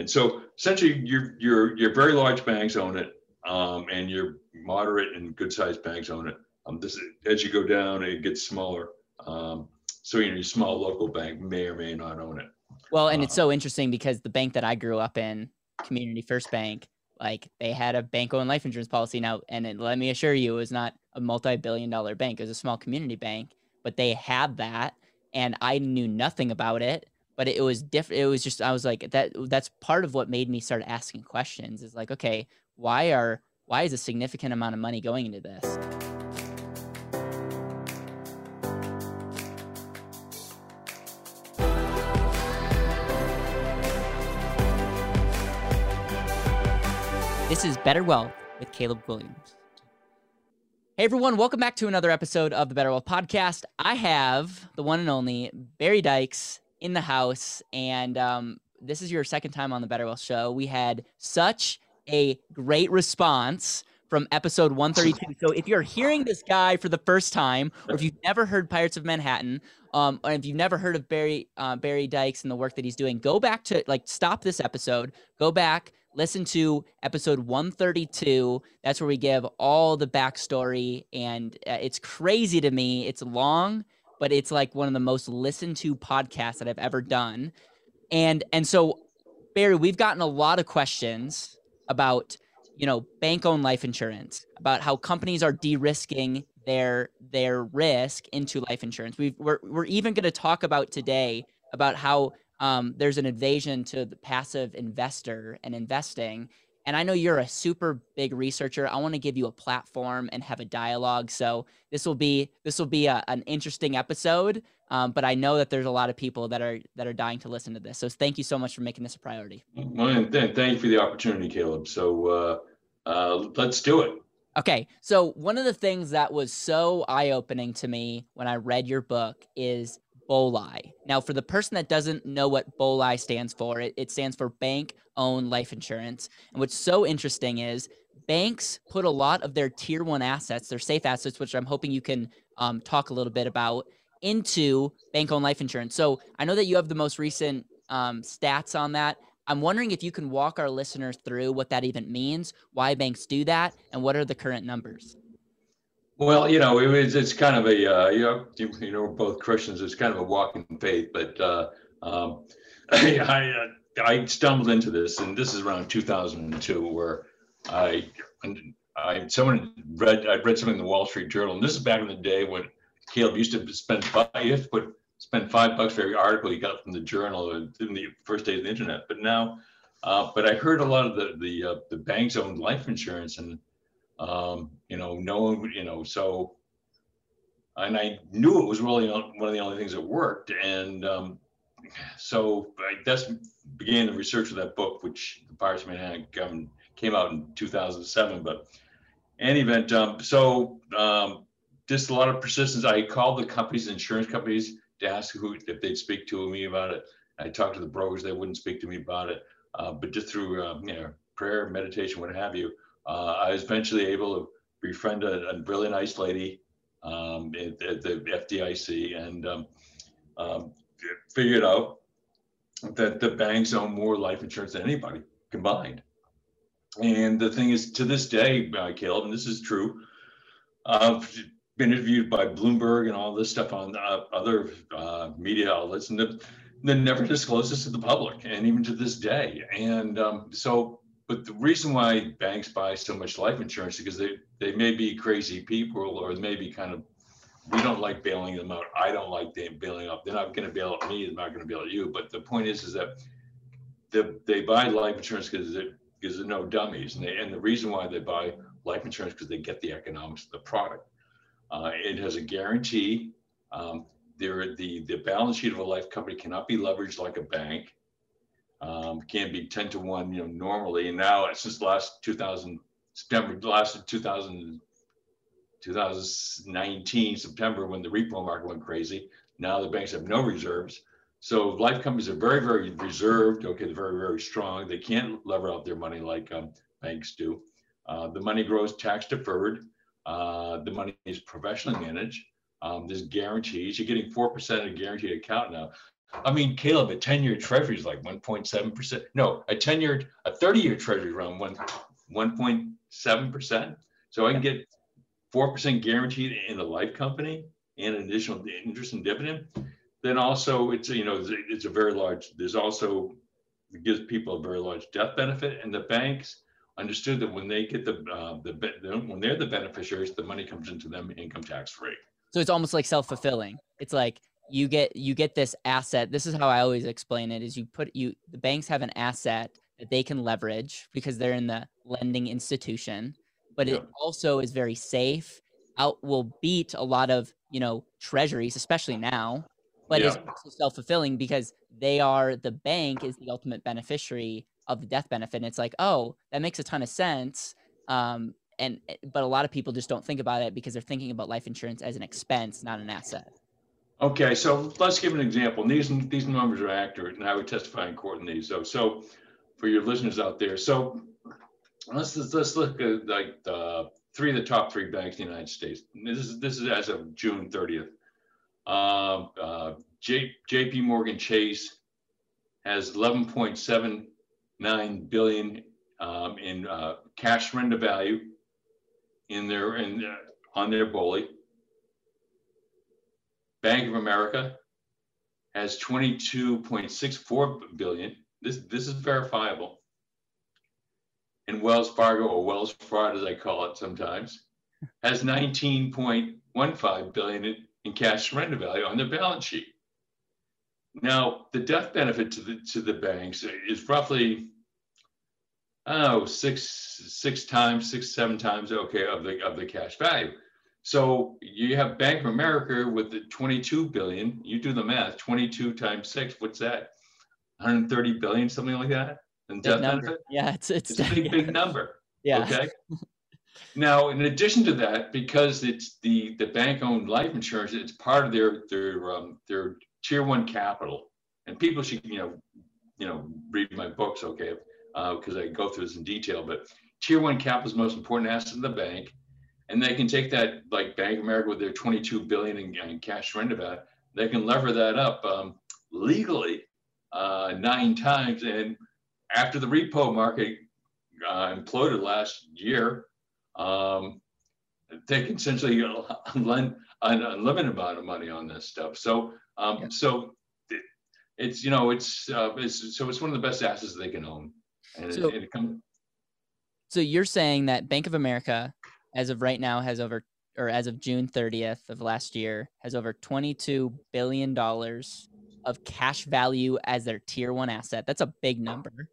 And so essentially, your your your very large banks own it, um, and your moderate and good sized banks own it. Um, this as you go down, it gets smaller. Um, so you know, your small local bank may or may not own it. Well, and it's uh, so interesting because the bank that I grew up in, Community First Bank, like they had a bank owned life insurance policy now. And it, let me assure you, it was not a multi billion dollar bank, it was a small community bank, but they had that. And I knew nothing about it, but it, was different. It was just, I was like, that that's part of what made me start asking questions is like, okay, why are, why is a significant amount of money going into this? This is Better Wealth with Caleb Guilliams. Hey everyone, welcome back to another episode of the Better Wealth Podcast. I have the one and only Barry Dykes in the house, and um, this is your second time on the Better Wealth Show. We had such a great response from episode 132. So if you're hearing this guy for the first time, or if you've never heard Pirates of Manhattan, um, or if you've never heard of Barry uh, Barry Dykes and the work that he's doing, go back to like stop this episode, go back, listen to episode 132. That's where we give all the backstory, and uh, it's crazy to me. It's long, but it's like one of the most listened to podcasts that I've ever done. And and so, Barry, we've gotten a lot of questions about you know bank owned life insurance, about how companies are de-risking their their risk into life insurance. we we're we're even going to talk about today about how um, there's an invasion to the passive investor and investing. And I know you're a super big researcher. I want to give you a platform and have a dialogue. So this will be this will be a, an interesting episode. Um, but I know that there's a lot of people that are that are dying to listen to this. So thank you so much for making this a priority. Well, and thank you for the opportunity, Caleb. So uh, uh, let's do it. Okay, so one of the things that was so eye opening to me when I read your book is BOLI. Now, for the person that doesn't know what BOLI stands for, it, it stands for Bank Owned Life Insurance. And what's so interesting is banks put a lot of their tier one assets, their safe assets, which I'm hoping you can um, talk a little bit about, into bank owned life insurance. So I know that you have the most recent um, stats on that. I'm wondering if you can walk our listeners through what that even means, why banks do that, and what are the current numbers. Well, you know, it was, it's kind of a, uh, you know, you, you, know, both Christians. It's kind of a walk in faith, but uh, um, I, I, stumbled into this, and this is around 2002, where I, I, someone read, I read something in the Wall Street Journal, and this is back in the day when Caleb used to spend five, to put, spend five bucks for every article you got from the journal in the first days of the internet. But now, uh, but I heard a lot of the the uh, the banks owned life insurance, and um, you know, no one, you know, so, and I knew it was really one of the only things that worked. And um, so I just began the research of that book, which the Pirates Man um, came out in 2007. But any event, um, so um, just a lot of persistence. I called the companies, insurance companies, to ask who if they'd speak to me about it. I talked to the brokers; they wouldn't speak to me about it. Uh, but just through uh, you know prayer, meditation, what have you, uh, I was eventually able to befriend a, a really nice lady um, at, at, the FDIC and um, um, figured out that the banks own more life insurance than anybody combined. And the thing is, to this day, uh, Caleb, and this is true, I've been interviewed by Bloomberg and all this stuff on uh, other uh, media outlets, and they never disclosed this to the public, and even to this day. And um, so but the reason why banks buy so much life insurance is because they, they may be crazy people or they may be kind of, we don't like bailing them out. I don't like them bailing out. They're not going to bail out me. They're not going to bail out you. But the point is, is that the, they buy life insurance because because they're no dummies. And, they, and the reason why they buy life insurance because they get the economics of the product. Uh, it has a guarantee. Um, there, the, the balance sheet of a life company cannot be leveraged like a bank um, can be 10 to 1 you know normally and now since last 2000 september last 2000 2019 september when the repo market went crazy. Now the banks have no reserves. So life companies are very very reserved okay they're very very strong. They can't lever out their money like um, banks do. Uh, the money grows tax deferred. Uh, the money is professionally managed. Um, there's guarantees. You're getting 4% of a guaranteed account now. I mean, Caleb, a 10-year treasury is like 1.7%. No, a 10-year, a 30-year treasury around one 1.7%. So I can get 4% guaranteed in a life company and an additional interest and dividend. Then also it's, you know, it's a very large, there's also, it gives people a very large death benefit and the banks understood that when they get the, uh, the, when they're the beneficiaries, the money comes into them income tax free. So it's almost like self-fulfilling. It's like you get you get this asset. This is how I always explain it: is you put you the banks have an asset that they can leverage because they're in the lending institution, but yeah. it also is very safe. Out will beat a lot of you know treasuries, especially now, but yeah. it's also self-fulfilling because they are the bank is the ultimate beneficiary of the death benefit. And it's like, oh, that makes a ton of sense. Um, and but a lot of people just don't think about it because they're thinking about life insurance as an expense, not an asset. Okay, so let's give an example. these these numbers are accurate, and I would testify in court in these. So, so for your listeners out there, so let's let's look at like the three of the top three banks in the United States. This is this is as of June 30th. Um, uh, J, J.P. Morgan Chase has 11.79 billion um, in uh, cash surrender value in their in uh, on their BOLI. Bank of America has 22.64 billion. This this is verifiable. And Wells Fargo, or Wells Fraud as I call it sometimes, has 19.15 billion in, cash surrender value on their balance sheet. Now, the death benefit to the to the banks is roughly oh six six times six seven times okay of the of the cash value. So you have bank of america with the 22 billion you do the math 22 times six what's that? 130 billion something like that and death benefit yeah it's it's, it's a big big number yeah okay now in addition to that because it's the the bank owned life insurance it's part of their their um, their tier one capital and people should you know you know read my books okay because uh, I go through this in detail. But tier one capital is the most important asset in the bank, and they can take that like Bank of America with their 22 billion in, in cash surrender value. They can lever that up um, legally uh, nine times, and after the repo market uh, imploded last year, um, they can essentially lend an unlimited amount of money on this stuff. So, um, yeah. so it's you know it's, uh, it's so it's one of the best assets they can own. And so, it, it comes. So you're saying that Bank of America, as of right now, has over, or as of June 30th of last year, has over 22 billion dollars of cash value as their tier one asset. That's a big number.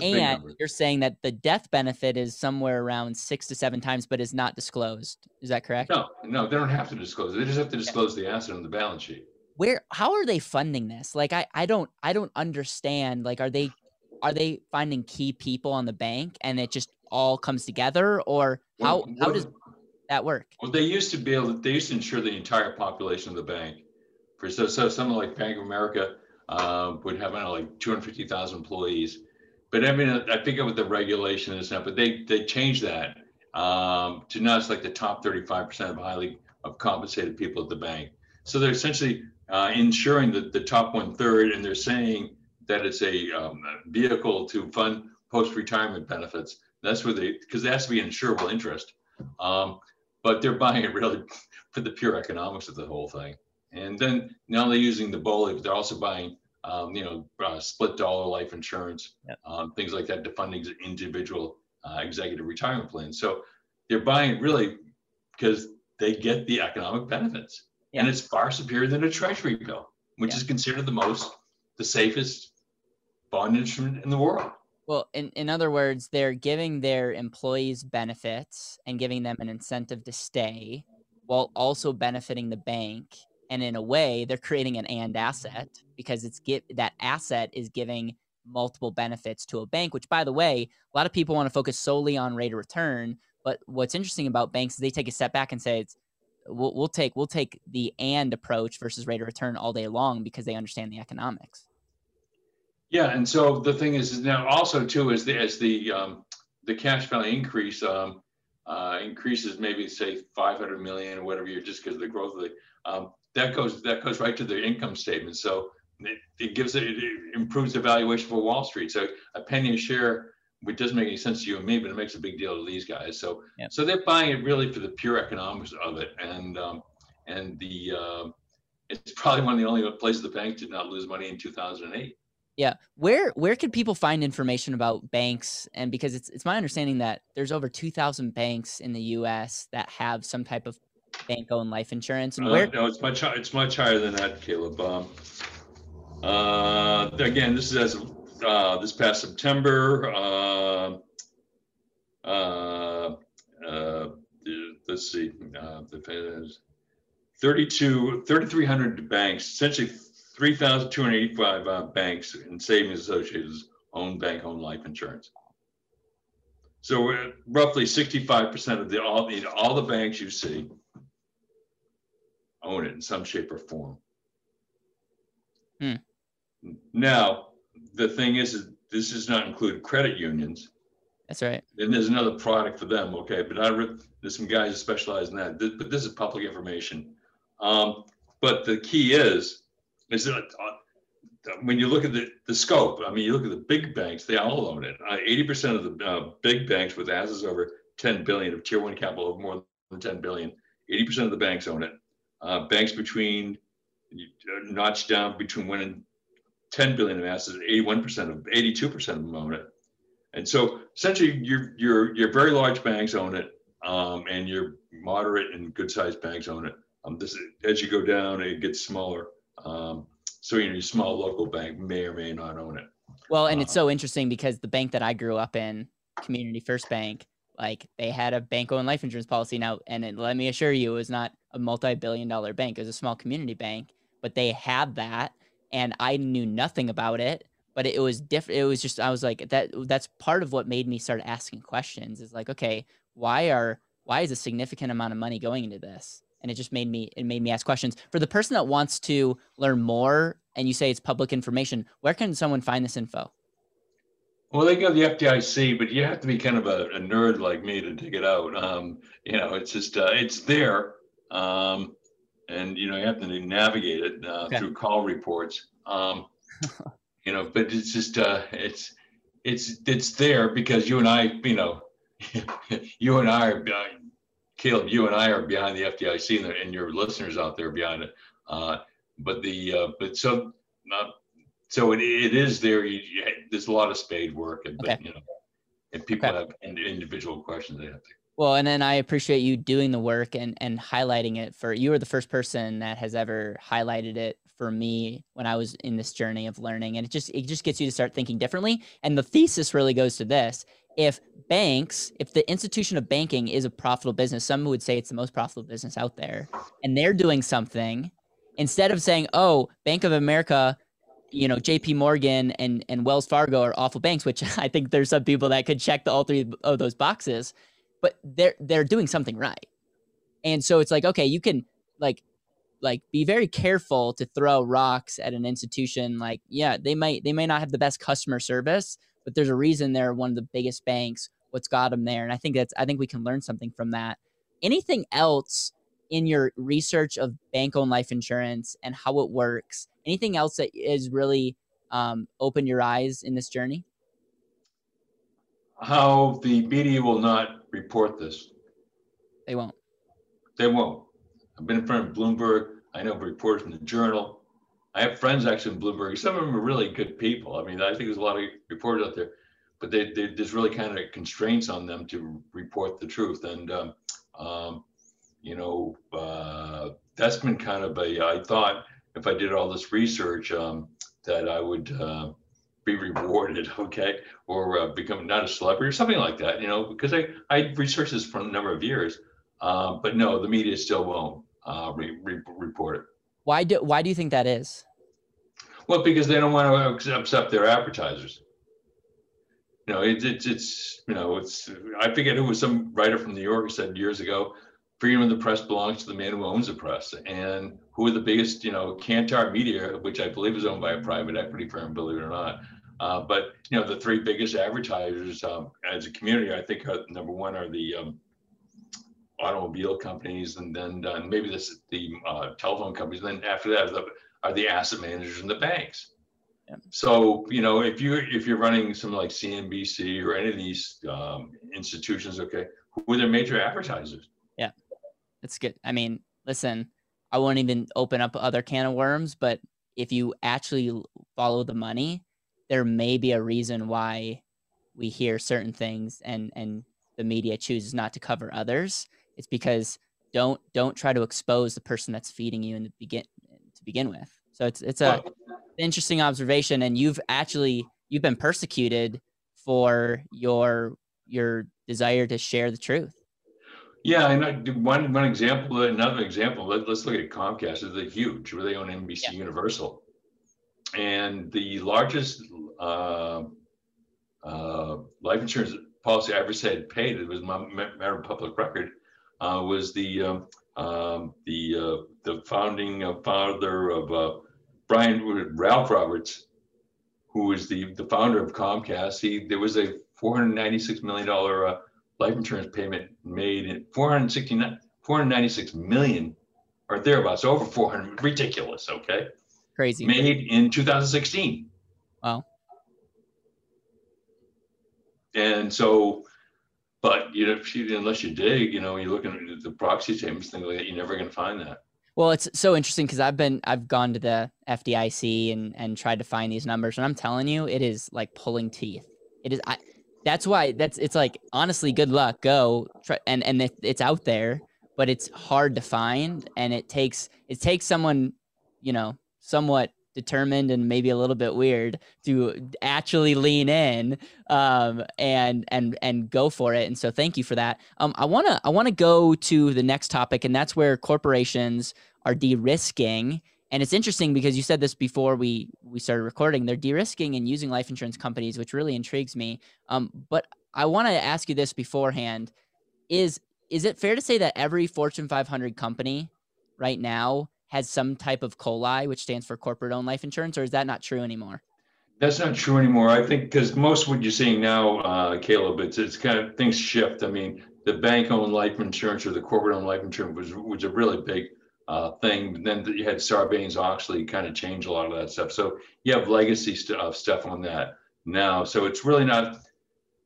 And you're saying that the death benefit is somewhere around six to seven times, but is not disclosed. Is that correct? No, no, they don't have to disclose it. They just have to disclose the asset on the balance sheet. Where? How are they funding this? Like, I, I don't, I don't understand. Like, are they are they finding key people on the bank and it just all comes together or how well, how does that work well they used to be able to they used to insure the entire population of the bank for so, so something like bank of america uh, would have I know, like 250000 employees but i mean i think it with the regulation and stuff but they they changed that um, to not just like the top 35% of highly of compensated people at the bank so they're essentially uh, insuring the, the top one third and they're saying that it's a um, vehicle to fund post-retirement benefits. That's where they, because it has to be insurable interest. Um, but they're buying it really for the pure economics of the whole thing. And then not only using the BOLI, but they're also buying, um, you know, uh, split dollar life insurance, yep. um, things like that to fund individual uh, executive retirement plans. So they're buying it really because they get the economic benefits. Yep. And it's far superior than a treasury bill, which yep. is considered the most, the safest, bond instrument in the world. Well, in, in other words, they're giving their employees benefits and giving them an incentive to stay while also benefiting the bank. And in a way, they're creating an and asset because it's get that asset is giving multiple benefits to a bank, which by the way, a lot of people want to focus solely on rate of return. But what's interesting about banks is they take a step back and say it's we'll, we'll take we'll take the and approach versus rate of return all day long because they understand the economics. Yeah, and so the thing is, now also too is the as the um, the cash value increase um, uh, increases maybe say 500 million or whatever year just because of the growth of the um, that goes that goes right to their income statement. So it, it gives it, it improves the valuation for Wall Street. So a penny a share, which doesn't make any sense to you and me, but it makes a big deal to these guys. So Yep. so they're buying it really for the pure economics of it, and um, and the uh, it's probably one of the only places the bank did not lose money in 2008. Yeah. Where where could people find information about banks? And because it's it's my understanding that there's over two thousand banks in the U.S. that have some type of bank-owned life insurance. And Uh, where? no, it's much hi- it's much higher than that, Caleb. Um, uh, again, this is as of uh, this past September. Uh, uh, uh, let's see, uh, the 32, 3,300 banks, essentially 3,285 uh, banks and savings associations own bank-owned life insurance. So we're roughly 65% of the all all the banks you see own it in some shape or form. Hmm. Now, the thing is, is this does not include credit unions. That's right. And there's another product for them, okay? But I re- there's some guys that specialize in that. Th- But this is public information. Um, but the key is, is that uh, when you look at the, the scope, I mean, you look at the big banks, they all own it. Uh, 80% of the uh, big banks with assets over 10 billion of tier one capital of more than 10 billion, 80% of the banks own it. Uh, banks between notched down between one and 10 billion of assets, 81% of 82% of them own it. And so essentially your your your very large banks own it, um, and your moderate and good sized banks own it. Um, this as you go down, it gets smaller. Um, so you know, your small local bank may or may not own it. Well, and it's Uh, so interesting because the bank that I grew up in, Community First Bank, like they had a bank-owned life insurance policy now, and it, let me assure you, it was not a multi-billion-dollar bank. It was a small community bank, but they had that, and I knew nothing about it. But it was different. It was just I was like that. That's part of what made me start asking questions. Is like, okay, why are why is a significant amount of money going into this? And it just made me it made me ask questions. For the person that wants to learn more, and you say it's public information, where can someone find this info? Well, they go to the FDIC, but you have to be kind of a, a nerd like me to dig it out. Um, you know, it's just uh, it's there, um, and you know you have to navigate it uh, Okay. through call reports. Um, you know, but it's just uh, it's it's it's there because you and I, you know, you and I are behind, Caleb. You and I are behind the FDIC, and, the, and your listeners out there behind it. Uh, but the uh, but so not so it, it is there. You, you, there's a lot of spade work, and but you know, if people Okay. have in- individual questions, they have to. Well, and then I appreciate you doing the work and and highlighting it for you were the first person that has ever highlighted it for me when I was in this journey of learning and it just it just gets you to start thinking differently and the thesis really goes to this if banks if the institution of banking is a profitable business some would say it's the most profitable business out there and they're doing something instead of saying oh Bank of America you know JP Morgan and and Wells Fargo are awful banks which I think there's some people that could check the all three of those boxes but they're they're doing something right. And so it's like okay you can like like be very careful to throw rocks at an institution. Like yeah they might they may not have the best customer service but there's a reason they're one of the biggest banks. What's got them there? And i think that's i think we can learn something from that. Anything else in your research of bank owned life insurance and how it works anything else that is really um, opened your eyes in this journey How the media will not report this. they won't They won't. I've been in front of Bloomberg. I know reporters from the Journal. I have friends actually in Bloomberg. Some of them are really good people. I mean, I think there's a lot of reporters out there, but they, they there's really kind of constraints on them to report the truth. And um, um, you know, uh, that's been kind of a. I thought if I did all this research, um, that I would uh, be rewarded, okay, or uh, become not a celebrity or something like that. You know, because I I researched this for a number of years. Um, but no, the media still won't uh, re- re- report it. why do why do you think that is Well, because they don't want to upset their advertisers. You know, it's it's it's you know, it's I forget who was some writer from New York said years ago, freedom of the press belongs to the man who owns the press. And who are the biggest, you know, Kantar Media, which I believe is owned by a private equity firm, believe it or not. Uh, but you know, the three biggest advertisers um, as a community, I think, are, number one are the um, automobile companies, and then uh, maybe this the uh, telephone companies. And then after that, the, are the asset managers and the banks. Yeah. So you know, if you if you're running something like CNBC or any of these um, institutions, okay, who are their major advertisers? That's good. I mean, listen, I won't even open up other can of worms, but if you actually follow the money, there may be a reason why we hear certain things and and the media chooses not to cover others. It's because don't don't try to expose the person that's feeding you in the begin to begin with. So it's it's a interesting observation, and you've actually you've been persecuted for your your desire to share the truth. Yeah, and one one example, another example. Let, us look at Comcast. They're huge. Where they own NBC yeah. Universal, and the largest uh, uh, life insurance policy I ever said paid. It was my matter of public record. Uh, was the um, um, the uh, the founding father of uh, Brian Ralph Roberts, who was the the founder of Comcast. He there was a 496 million dollar uh, life insurance payment made in 469 496 million or thereabouts over 400 ridiculous okay? Crazy. Made in 2016 wow. And so but you know unless you dig you know you're looking at the proxy statements things like that you're never going to find that. Well it's so interesting because i've been i've gone to the fdic and and tried to find these numbers and i'm telling you it is like pulling teeth. It is i that's why that's it's like honestly good luck go try, and and it, it's out there but it's hard to find and it takes it takes someone you know somewhat determined and maybe a little bit weird to actually lean in um, and and and go for it and so thank you for that. Um, i want to i want to go to the next topic and that's where corporations are de-risking and it's interesting because you said this before we we started recording. They're de-risking and using life insurance companies, which really intrigues me. Um, but I want to ask you this beforehand: is is it fair to say that every Fortune 500 company right now has some type of COLI, which stands for corporate-owned life insurance, or is that not true anymore? That's not true anymore. I think because most of what you're seeing now, uh, Caleb, it's it's kind of things shift. I mean, the bank-owned life insurance or the corporate-owned life insurance was was a really big uh, thing. Then you had Sarbanes Oxley kind of change a lot of that stuff. So you have legacy stuff stuff on that now. So it's really not.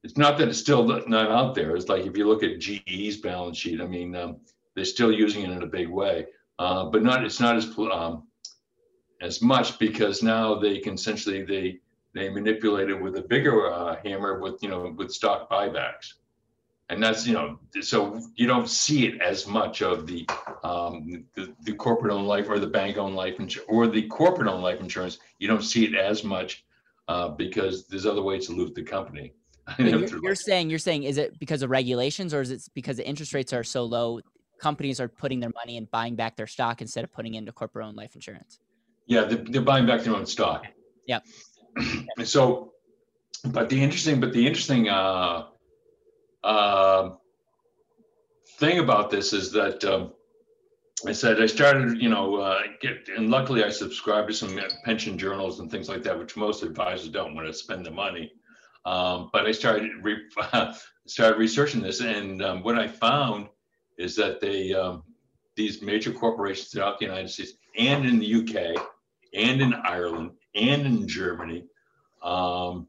It's not that it's still not out there. It's like if you look at GE's balance sheet. I mean, um, they're still using it in a big way, uh, but not. It's not as um, as much because now they can essentially they they manipulate it with a bigger uh, hammer with you know with stock buybacks and that's you know so you don't see it as much of the um, the, the corporate owned life or the bank owned life insurance or the corporate owned life insurance. You don't see it as much uh, because there's other ways to loot the company. You're, you're saying you're saying is it because of regulations or is it because the interest rates are so low companies are putting their money and buying back their stock instead of putting into corporate owned life insurance? Yeah they're, they're buying back their own stock. Yeah. So but the interesting but the interesting uh uh, thing about this is that um, I said I started, you know, uh, get, and luckily I subscribed to some pension journals and things like that, which most advisors don't want to spend the money. Um, but I started re- started researching this, and um, what I found is that they um, these major corporations throughout the United States and in the UK and in Ireland and in Germany, um,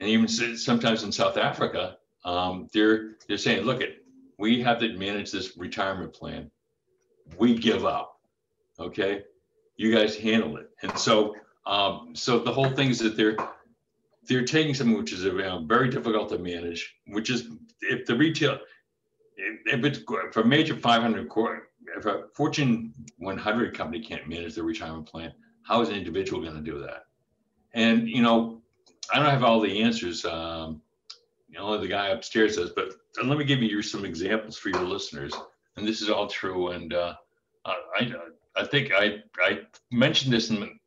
and even sometimes in South Africa, um, they're they're saying, look it, we have to manage this retirement plan. We give up. Okay, you guys handle it. And so um, so the whole thing is that they're they're taking something which is uh, very difficult to manage, which is if the retail if it's for a major 500 core, if a Fortune 100 company can't manage their retirement plan, how is an individual going to do that? And you know, I don't have all the answers. Um, only the guy upstairs does. But let me give you some examples for your listeners. And this is all true. And uh, I, I think I, I mentioned this in.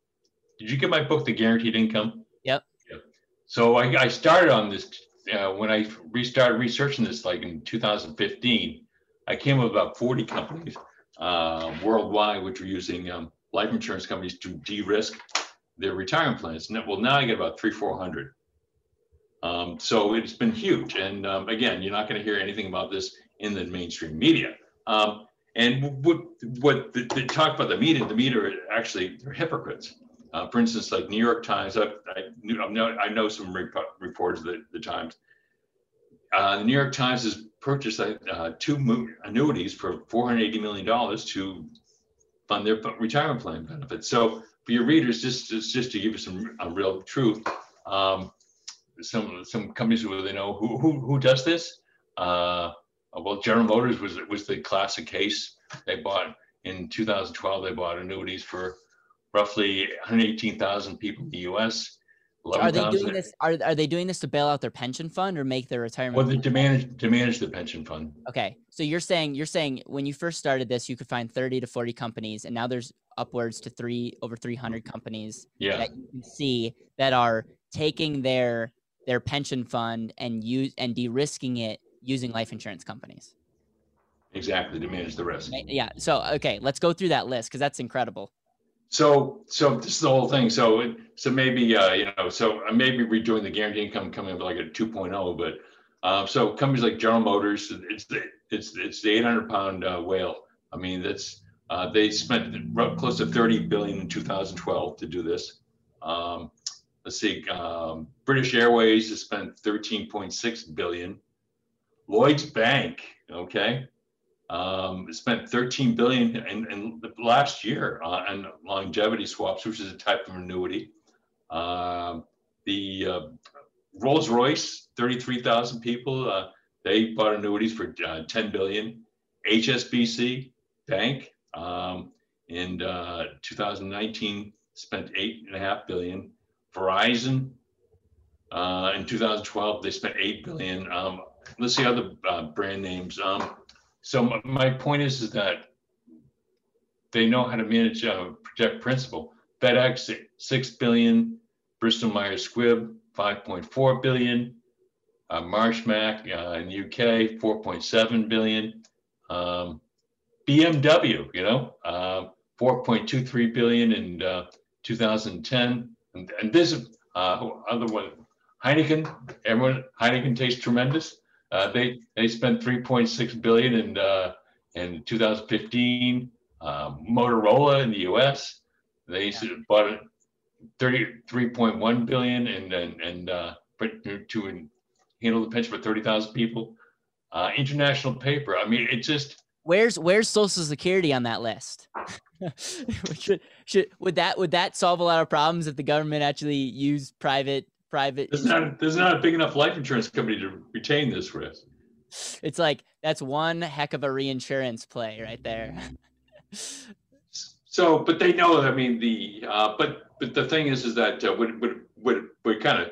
Did you get my book, The Guaranteed Income? Yep. yep. So I, I started on this uh, when I restarted researching this, like in 2015. I came up about 40 companies uh, worldwide which were using um, life insurance companies to de-risk their retirement plans. Well, now I get about three, 400. Um, so it's been huge. And um, again, you're not going to hear anything about this in the mainstream media. Um, and what what the, the talk about the media, the media are actually they're hypocrites. Uh, for instance, like New York Times, I, I, knew, I know I know some rep- reporters of the, Times. Uh, the New York Times has purchased uh, two annuities for 480 million dollars to fund their retirement plan benefits. So for your readers, just just, just to give you some real truth, um, some some companies where they know who who, who does this. Uh, well, General Motors was was the classic case. They bought in 2012. They bought annuities for roughly 118,000 people in the U.S. Are they doing this? Are, are they doing this to bail out their pension fund or make their retirement? Well, to manage to manage the pension fund. Okay, so you're saying you're saying when you first started this, you could find 30 to 40 companies, and now there's upwards to three over 300 companies yeah. that you can see that are taking their their pension fund and use and de-risking it using life insurance companies. Exactly to manage the risk. Yeah. So okay, let's go through that list because that's incredible. So so this is the whole thing. So so maybe uh, you know so uh, maybe we're doing the guaranteed income coming up like a 2.0, but um, so companies like General Motors, it's the it's it's the 800 pound uh, whale. I mean that's uh, they spent close to 30 billion in 2012 to do this. Um, let's see, um, British Airways has spent 13.6 billion. Lloyd's Bank, okay, um, spent 13 billion in, in last year on longevity swaps, which is a type of annuity. Um, the uh, Rolls Royce, 33,000 people, uh, they bought annuities for uh, 10 billion. HSBC Bank um, in uh, 2019 spent eight and a half billion. Verizon uh, in 2012 they spent eight billion. Um, let's see other uh, brand names. Um, so my point is, is that they know how to manage uh, project principal. FedEx six billion, Bristol Myers Squibb 5.4 billion, uh, Marsh Mac uh, in the UK 4.7 billion, um, BMW, you know, uh, 4.23 billion in uh, 2010, and, and this uh, other one, Heineken. Everyone, Heineken tastes tremendous. Uh, they they spent 3.6 billion in uh, in 2015. Um, Motorola in the U.S. They yeah. bought 33.1 billion and and, and uh, to handle the pension for 30,000 people. Uh, international paper. I mean, it just where's where's Social Security on that list? should should would that would that solve a lot of problems if the government actually used private private. There's not there's not a big enough life insurance company to retain this risk. It's like that's one heck of a reinsurance play right there. so, but they know. I mean, the uh, but but the thing is, is that uh, what what what what kind of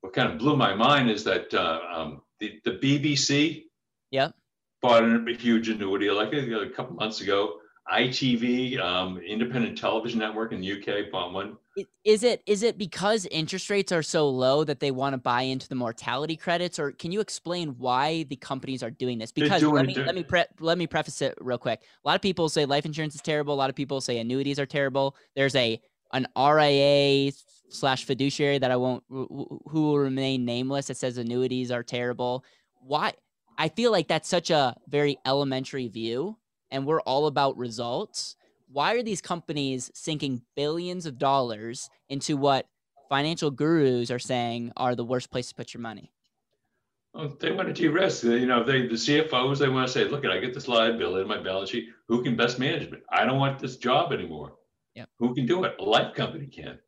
what kind of blew my mind is that uh, um, the the BBC. Yep. Bought a huge annuity like a, couple months ago. ITV, um, independent television network in the UK, bought one. Is it is it because interest rates are so low that they want to buy into the mortality credits, or can you explain why the companies are doing this? Because doing, let me let me pre- let me preface it real quick. A lot of people say life insurance is terrible. A lot of people say annuities are terrible. There's a an RIA slash fiduciary that I won't who will remain nameless that says annuities are terrible. Why? I feel like that's such a very elementary view and we're all about results, why are these companies sinking billions of dollars into what financial gurus are saying are the worst place to put your money? Well, they want to de-risk. You know, they the CFOs they want to say, "Look, I get this liability in my balance sheet. Who can best manage it? I don't want this job anymore. Yep. Who can do it? A life company can.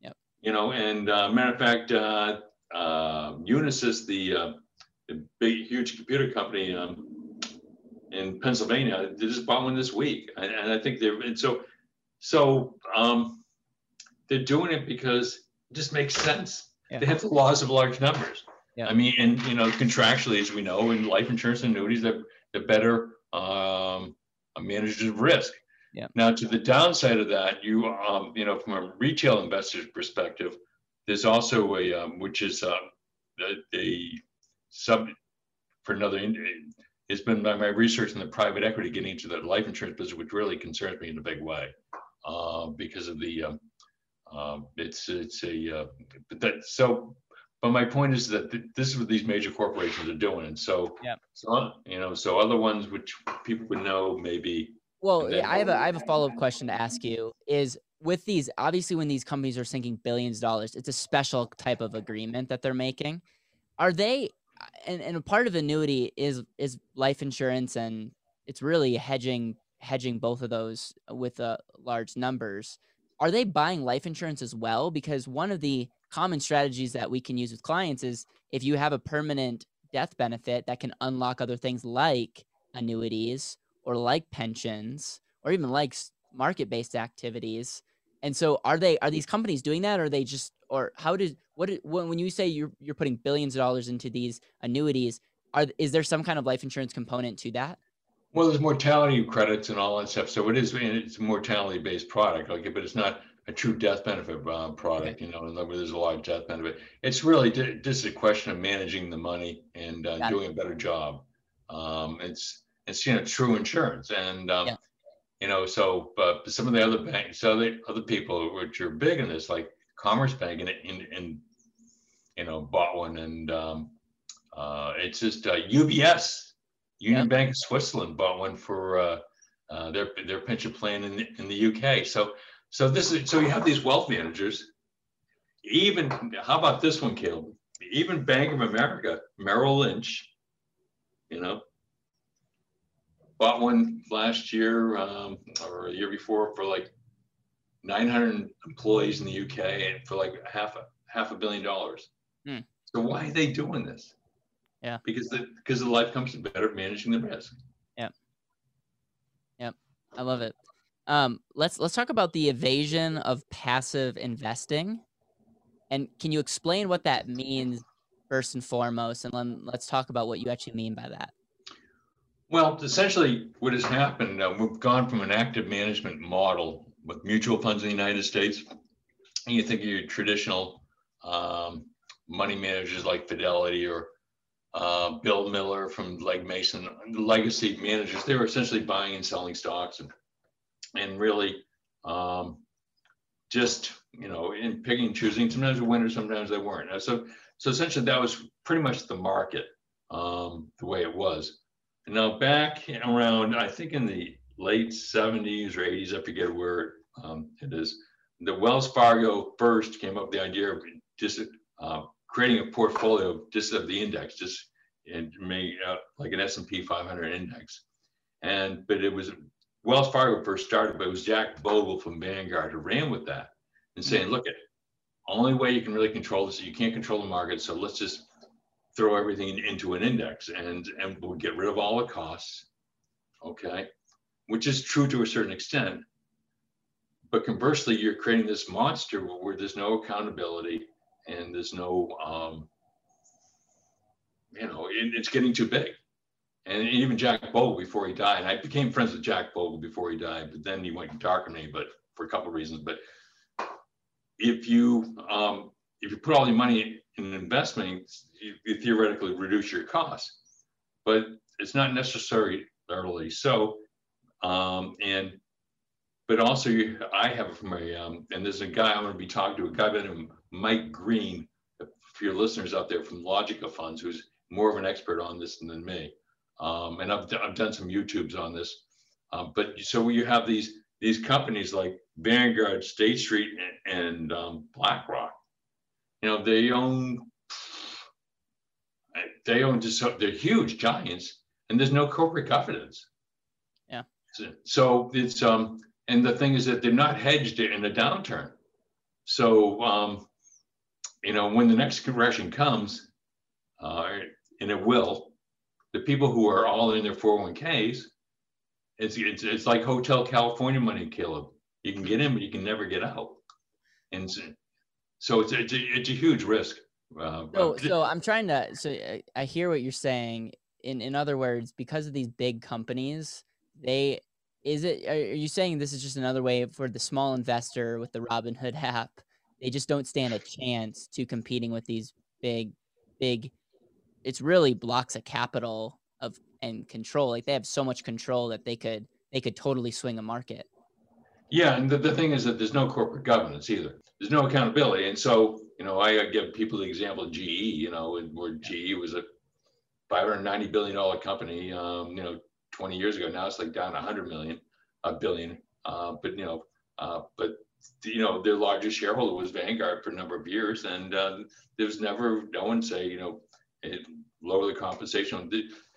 Yep. You know, and uh, matter of fact, uh, uh, Unisys, the, the big, huge computer company, um, in Pennsylvania. They just bought one this week, and, and I think they're and so so um, they're doing it because it just makes sense. Yeah. They have the laws of large numbers. Yeah. I mean, and you know, contractually, as we know, in life insurance and annuities, they're, they're better um, managers of risk. Yeah. Now, to the downside of that, you um, you know, from a retail investor's perspective, there's also a um, which is uh, the, sub for another it's been my, my research in the private equity getting into the life insurance business, which really concerns me in a big way, uh, because of the um, um, it's it's a uh, but that so but my point is that th- this is what these major corporations are doing. And so, Yeah. so, you know, so other ones which people would know maybe, Well, yeah, I have a I have a follow up question to ask you. Is with these obviously when these companies are sinking billions of dollars, it's a special type of agreement that they're making. Are they and, and a part of annuity is is life insurance and it's really hedging hedging both of those with uh, large numbers. Are they buying life insurance as well? Because one of the common strategies that we can use with clients is if you have a permanent death benefit that can unlock other things like annuities or like pensions or even like market based activities. And so are they are these companies doing that or are they just or how did what when you say you're you're putting billions of dollars into these annuities are is there some kind of life insurance component to that? well, there's mortality credits and all that stuff. So it is, it's a mortality based product, like, but it's not a true death benefit uh, product, you know, words, there's a lot of death benefit. It's really just a question of managing the money and uh, Got it. doing a better job. Um, it's, it's, you know, true insurance and, um, Yeah. you know, so, but some of the other banks, other, other people which are big in this, like Commerce Bank and, and, and you know, bought one and, um, uh, it's just, uh, UBS, Union Bank of Switzerland bought one for, uh, uh, their, their pension plan in, the- in the UK. So, so this is, so you have these wealth managers. Even, how about this one, Caleb? Even Bank of America, Merrill Lynch, you know, bought one last year, um, or a year before for like nine hundred employees in the UK and for like half a, half a billion dollars. Hmm. So why are they doing this? Yeah. Because the, because the life comes to better managing the risk. Yep. Yep. I love it. Um, let's let's talk about the evasion of passive investing, and can you explain what that means first and foremost, and then let's talk about what you actually mean by that. Well, essentially, what has happened, uh, we've gone from an active management model with mutual funds in the United States. And you think of your traditional um, money managers like Fidelity or uh, Bill Miller from Leg Mason, legacy managers. They were essentially buying and selling stocks and, and really um, just, you know, in picking and choosing. Sometimes they winners, sometimes they weren't. So, so essentially, that was pretty much the market, um, the way it was. Now back around, I think in the late 70s or 80s, I forget where um, it is, the Wells Fargo first came up with the idea of just uh, creating a portfolio just of the index, just and made uh, like an S&P 500 index. And but it was Wells Fargo first started, but it was Jack Bogle from Vanguard who ran with that and saying, look, at the only way you can really control this, you can't control the market, so let's just throw everything into an index and and we'll get rid of all the costs. Okay, which is true to a certain extent. But conversely, you're creating this monster where there's no accountability and there's no, um, you know, it, it's getting too big. And even Jack Bogle before he died, I became friends with Jack Bogle before he died, but then he went dark on me, but for a couple of reasons. But if you um, if you put all your money in an investment, you, you theoretically reduce your costs, but it's not necessarily so. Um, and but also you, I have from a um, and there's a guy I'm going to be talking to a guy by the name of Mike Green for your listeners out there from Logica Funds, who's more of an expert on this than me. Um, and I've, I've done some YouTubes on this. Um, but so you have these these companies like Vanguard, State Street, and, and um, BlackRock. You know, they own they own just they're huge giants, and there's no corporate governance. Yeah. So, so it's um, and the thing is that they're not hedged in a downturn. So um, you know, when the next correction comes, uh, and it will, the people who are all in their 401ks, it's, it's, it's like Hotel California money, Caleb. You can get in, but you can never get out. And so, it's, it's, a, it's a huge risk. Uh, So, so I'm trying to. So I- I hear what you're saying. In in other words, because of these big companies, they is it. Are you saying this is just another way for the small investor with the Robinhood app? They just don't stand a chance to competing with these big, big. It's really blocks of capital of and control. Like they have so much control that they could they could totally swing a market. Yeah, and the, the thing is that there's no corporate governance either. There's no accountability. And so you know, I give people the example of GE, you know, where GE was a 590 billion dollar company, um, you know, 20 years ago. Now it's like down 100 million, a billion. Uh, but you know, uh, but you know, their largest shareholder was Vanguard for a number of years, and uh, there was never no one say, you know, it, lower the compensation.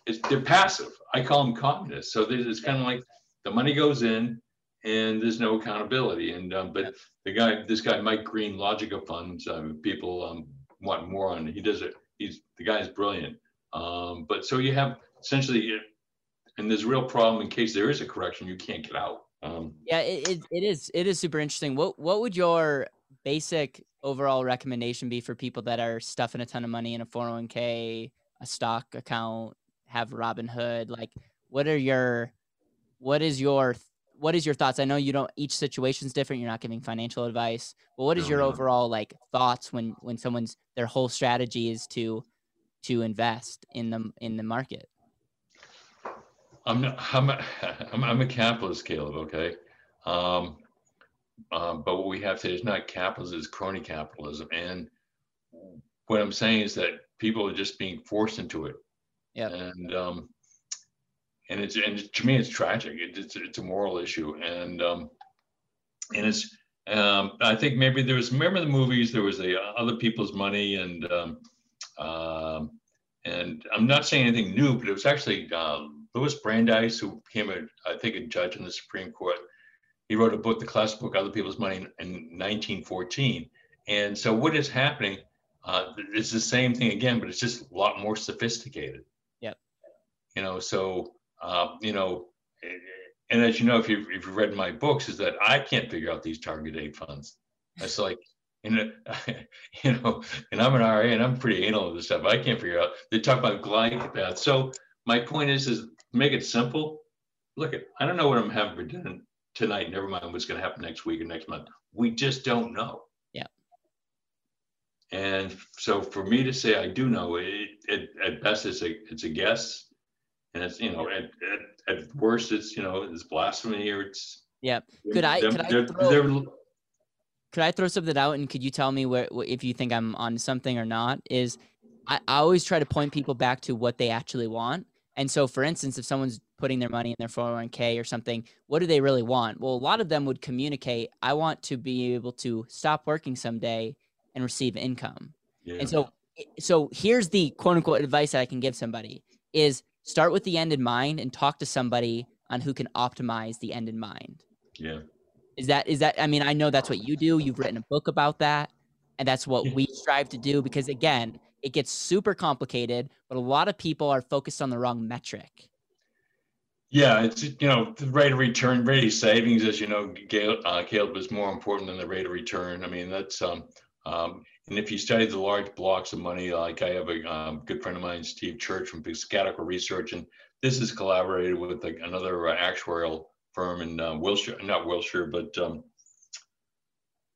It's, they're passive. I call them communists. So it's kind of like the money goes in, and there's no accountability. And um, but the guy, this guy Mike Green, Logica Funds, um, people um, want more on. He does it. He's the guy's brilliant. Um, but so you have essentially, and there's a real problem in case there is a correction, you can't get out. Um, yeah, it, it, it is it is super interesting. What what would your basic overall recommendation be for people that are stuffing a ton of money in a 401k, a stock account, have Robinhood? Like, what are your what is your what is your thoughts? I know you don't each situation's different. You're not giving financial advice, but what is your overall like thoughts when when someone's their whole strategy is to to invest in the in the market? I'm not, I'm a, I'm, I'm a capitalist, Caleb. Okay, um, um, but what we have today is not capitalism; it's crony capitalism. And what I'm saying is that people are just being forced into it. Yeah. And um, and it's and to me it's tragic. It, it's it's a moral issue, and um, and it's um, I think maybe there was remember the movies. There was the uh, other people's money, and um, um, and I'm not saying anything new, but it was actually uh, Louis Brandeis who became a I think a judge in the Supreme Court. He wrote a book, the classic book, Other People's Money, in, in 1914. And so what is happening? Uh, it's the same thing again, but it's just a lot more sophisticated. Yeah. You know, so uh, you know, and as you know, if you've, if you've read my books, is that I can't figure out these target date funds. It's like, and you know, and I'm an RA and I'm pretty anal of this stuff. I can't figure out. They talk about glide path. So my point is, is make it simple. Look at, I don't know what I'm having for dinner tonight. Never mind what's going to happen next week or next month. We just don't know. Yeah. And so for me to say I do know, it, it at best it's a it's a guess and it's you know at, at, at worst it's you know it's blasphemy or it's yeah could i could I throw, could I throw something out and could you tell me where if you think i'm on something or not is I, I always try to point people back to what they actually want and so for instance if someone's putting their money in their 401k or something what do they really want well a lot of them would communicate i want to be able to stop working someday and receive income yeah. and so eh, so here's the quote unquote advice that i can give somebody is start with the end in mind and talk to somebody on who can optimize the end in mind. Yeah. Is that is that I mean I know that's what you do. You've written a book about that and that's what yeah. we strive to do because again, it gets super complicated, but a lot of people are focused on the wrong metric. Yeah, it's you know the rate of return, rate of savings, as you know, Gail, uh, Caleb was more important than the rate of return. I mean, that's um, um, and if you study the large blocks of money, like I have a um, good friend of mine, Steve Church from Piscataqua Research, and this is collaborated with like, another uh, actuarial firm in uh, Wilshire, not Wilshire, but um,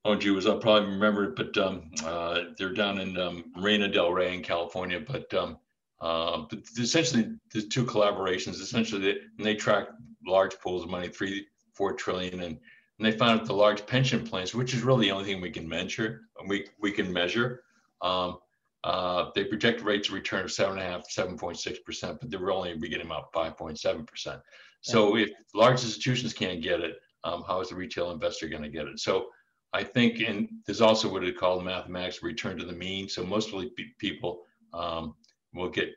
oh gee, was I'll probably remember it, but um, uh, they're down in um, Marina Del Rey in California. But, um, uh, but essentially, the two collaborations. Essentially, they, and they track large pools of money, three, four trillion, and and they found that the large pension plans, which is really the only thing we can measure, we, we can measure, um, uh, they project rates of return of seven and a half, 7.6%, but they're only getting about 5.7%. So if large institutions can't get it, um, how is the retail investor going to get it? So I think, and there's also what it called mathematics return to the mean. So mostly people um, will get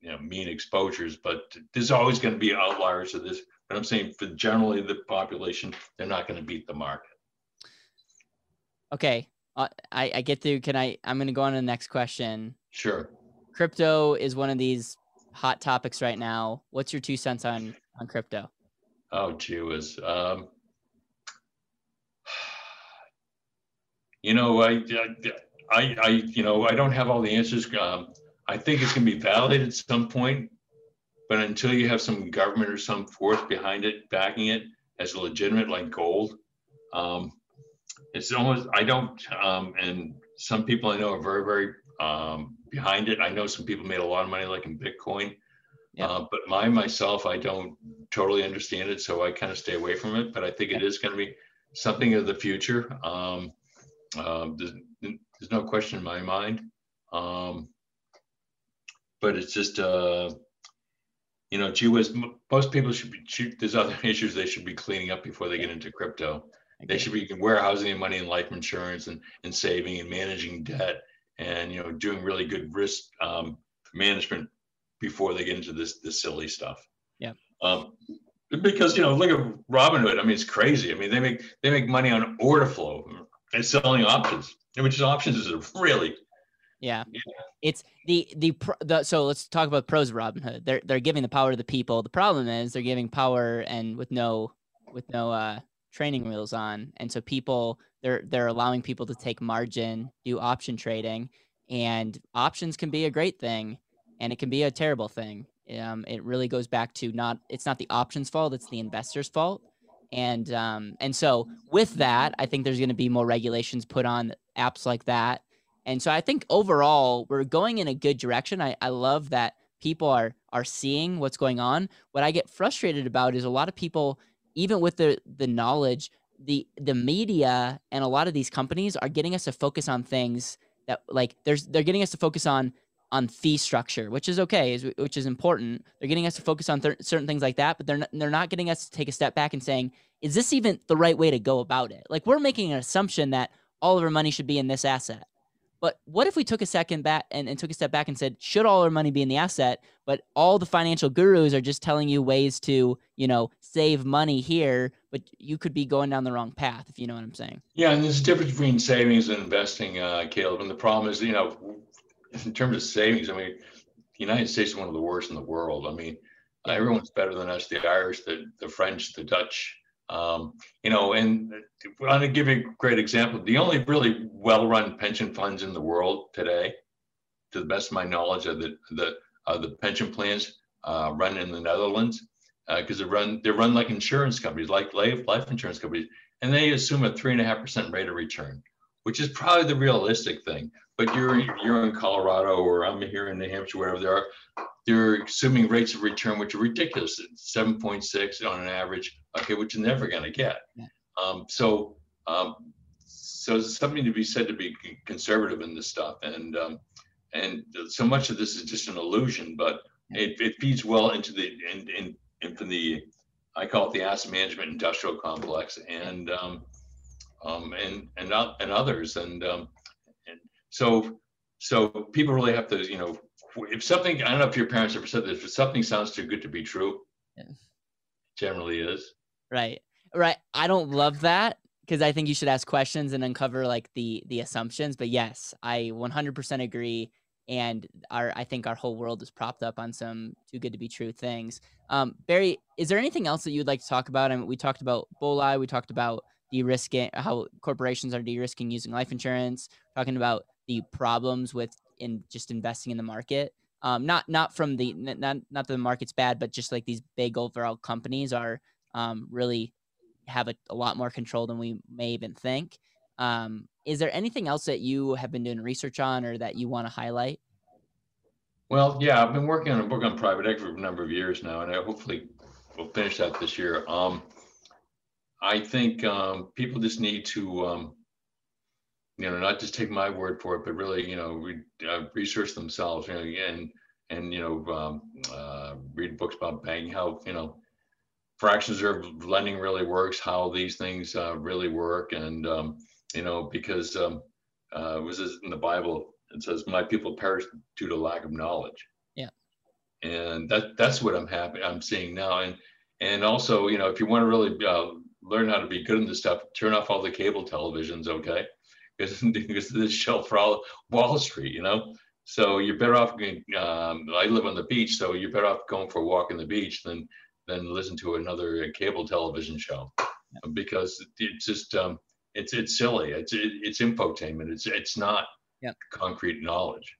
you know mean exposures, but there's always going to be outliers of this but I'm saying for generally the population, they're not going to beat the market. Okay. Uh, I, I get through. Can I? I'm going to go on to the next question. Sure. Crypto is one of these hot topics right now. What's your two cents on on crypto? Oh, gee whiz. Um, you know, I, I, I, you know, I don't have all the answers. Um, I think it's going to be validated at some point. But until you have some government or some force behind it, backing it as legitimate, like gold, um, it's almost, I don't, um, and some people I know are very, very um, behind it. I know some people made a lot of money, like in Bitcoin. Yeah. Uh, but my myself, I don't totally understand it, so I kind of stay away from it. But I think it is going to be something of the future. Um, uh, the, there's no question in my mind. Um, but it's just, uh, you know, gee whiz, most people should be, should, there's other issues they should be cleaning up before they get into crypto. They should be warehousing their money in life insurance and, and saving and managing debt and, you know, doing really good risk um, management before they get into this, this silly stuff. Yeah. Um, because, you know, look at Robinhood. I mean, it's crazy. I mean, they make, they make money on order flow and selling options, which is options is really yeah. yeah. It's the, the the so let's talk about pros of Robinhood. They're they're giving the power to the people. The problem is they're giving power and with no with no uh training wheels on. And so people they're they're allowing people to take margin, do option trading, and options can be a great thing and it can be a terrible thing. Um, it really goes back to not it's not the options fault, it's the investor's fault. And um, and so with that, I think there's going to be more regulations put on apps like that and so I think overall we're going in a good direction. I, I love that people are are seeing what's going on. What I get frustrated about is a lot of people, even with the the knowledge, the the media and a lot of these companies are getting us to focus on things that like there's they're getting us to focus on on fee structure, which is okay, is, which is important. They're getting us to focus on th- certain things like that, but they're not, they're not getting us to take a step back and saying, is this even the right way to go about it? Like we're making an assumption that all of our money should be in this asset. But what if we took a second back and, and took a step back and said, should all our money be in the asset? But all the financial gurus are just telling you ways to, you know, save money here, but you could be going down the wrong path, if you know what I'm saying. Yeah, and there's a difference between savings and investing, uh, Caleb. And the problem is, you know, in terms of savings, I mean, the United States is one of the worst in the world. I mean, everyone's better than us, the Irish, the, the French, the Dutch, um, you know, and I'm going to give you a great example. The only really well-run pension funds in the world today, to the best of my knowledge, are the the uh, the pension plans uh, run in the Netherlands because uh, they run they run like insurance companies, like life life insurance companies, and they assume a three and a half percent rate of return, which is probably the realistic thing. But you're you're in Colorado or I'm here in New Hampshire, wherever they are they're assuming rates of return which are ridiculous. 7.6 on an average okay which you're never going to get um, so um, so it's something to be said to be conservative in this stuff. And um, and so much of this is just an illusion but it, it feeds well into the in, in, into the i call it the asset management industrial complex. And um, um, and and and others and um, and so so people really have to you know if something, I don't know if your parents ever said this, if something sounds too good to be true, yeah. generally is. Right. Right. I don't love that because I think you should ask questions and uncover like the the assumptions. But yes, I 100% agree. And our I think our whole world is propped up on some too good to be true things. Um, Barry, is there anything else that you'd like to talk about? I mean, we talked about BOLI, we talked about de-risking how corporations are de-risking using life insurance, talking about the problems with in just investing in the market. Um, not not from the not not that the market's bad, but just like these big overall companies are um, really have a, a lot more control than we may even think. Um, is there anything else that you have been doing research on or that you want to highlight? Well, yeah, I've been working on a book on private equity for a number of years now, and I hopefully will finish that this year. Um, I think um, people just need to um, you know, not just take my word for it, but really, you know, re, uh, research themselves, you know, and, and, you know, um, uh, read books about banking, how, you know, fractions of lending really works, how these things uh, really work. And, um, you know, because um, uh, was this in the Bible, it says, my people perish due to lack of knowledge. Yeah. And that, that's what I'm happy, I'm seeing now. And, and also, you know, if you want to really uh, learn how to be good in this stuff, turn off all the cable televisions, okay? because this show for all Wall Street, you know. So you're better off. Um, I live on the beach, so you're better off going for a walk on the beach than than listen to another cable television show, because it's just um, it's it's silly. It's it, it's infotainment. It's it's not yep. concrete knowledge.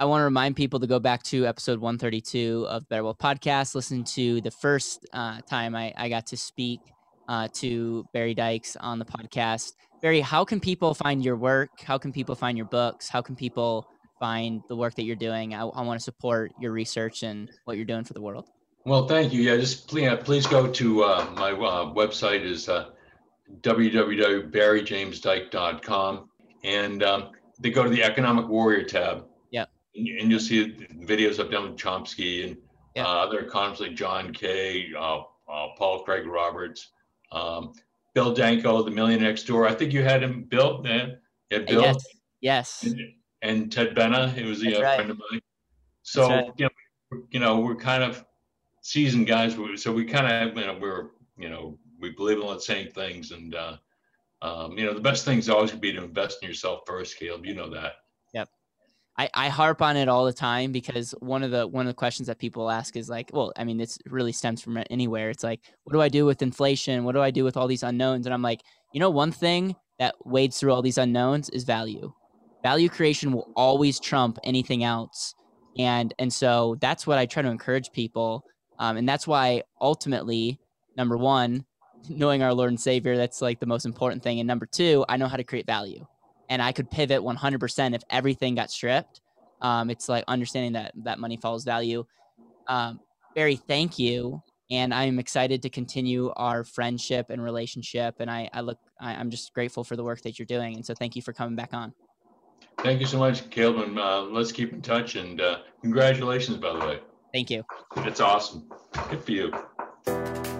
I want to remind people to go back to episode 132 of Better Wealth Podcast. Listen to the first uh, time I, I got to speak uh, to Barry Dykes on the podcast. Barry, how can people find your work? How can people find your books? How can people find the work that you're doing? I, I want to support your research and what you're doing for the world. Well, thank you. Yeah, just please, uh, please go to uh, my uh, website is uh, www.barrymajamesdyke.com and um, they go to the economic warrior tab. And, you- and you'll see videos I've done with Chomsky and Yeah. uh, other economists like John Kay, uh, uh, Paul Craig Roberts, um, Bill Danko, the Million Next Door. I think you had him, Bill. Yeah, yeah Bill Yes. Yes. and, and Ted Benna, who was a right. friend of mine. So right. you know, we're- you know, we're kind of seasoned guys. So we kind of, you know, we're, you know, we believe in the same things, and uh, um, you know, the best thing is always to be to invest in yourself first, Caleb. You know that. I, I harp on it all the time because one of the one of the questions that people ask is like, well, I mean, this really stems from anywhere. It's like, what do I do with inflation? What do I do with all these unknowns? And I'm like, you know, one thing that wades through all these unknowns is value. Value creation will always trump anything else, and and so that's what I try to encourage people, um, and that's why ultimately, number one, knowing our Lord and Savior, that's like the most important thing, and number two, I know how to create value and I could pivot 100% if everything got stripped. Um, it's like understanding that that money follows value. Um, Barry, thank you, and I'm excited to continue our friendship and relationship. And I, I look, I, I'm just grateful for the work that you're doing, and so thank you for coming back on. Thank you so much, Caleb, and uh, let's keep in touch. And uh, congratulations, by the way. Thank you. It's awesome. Good for you.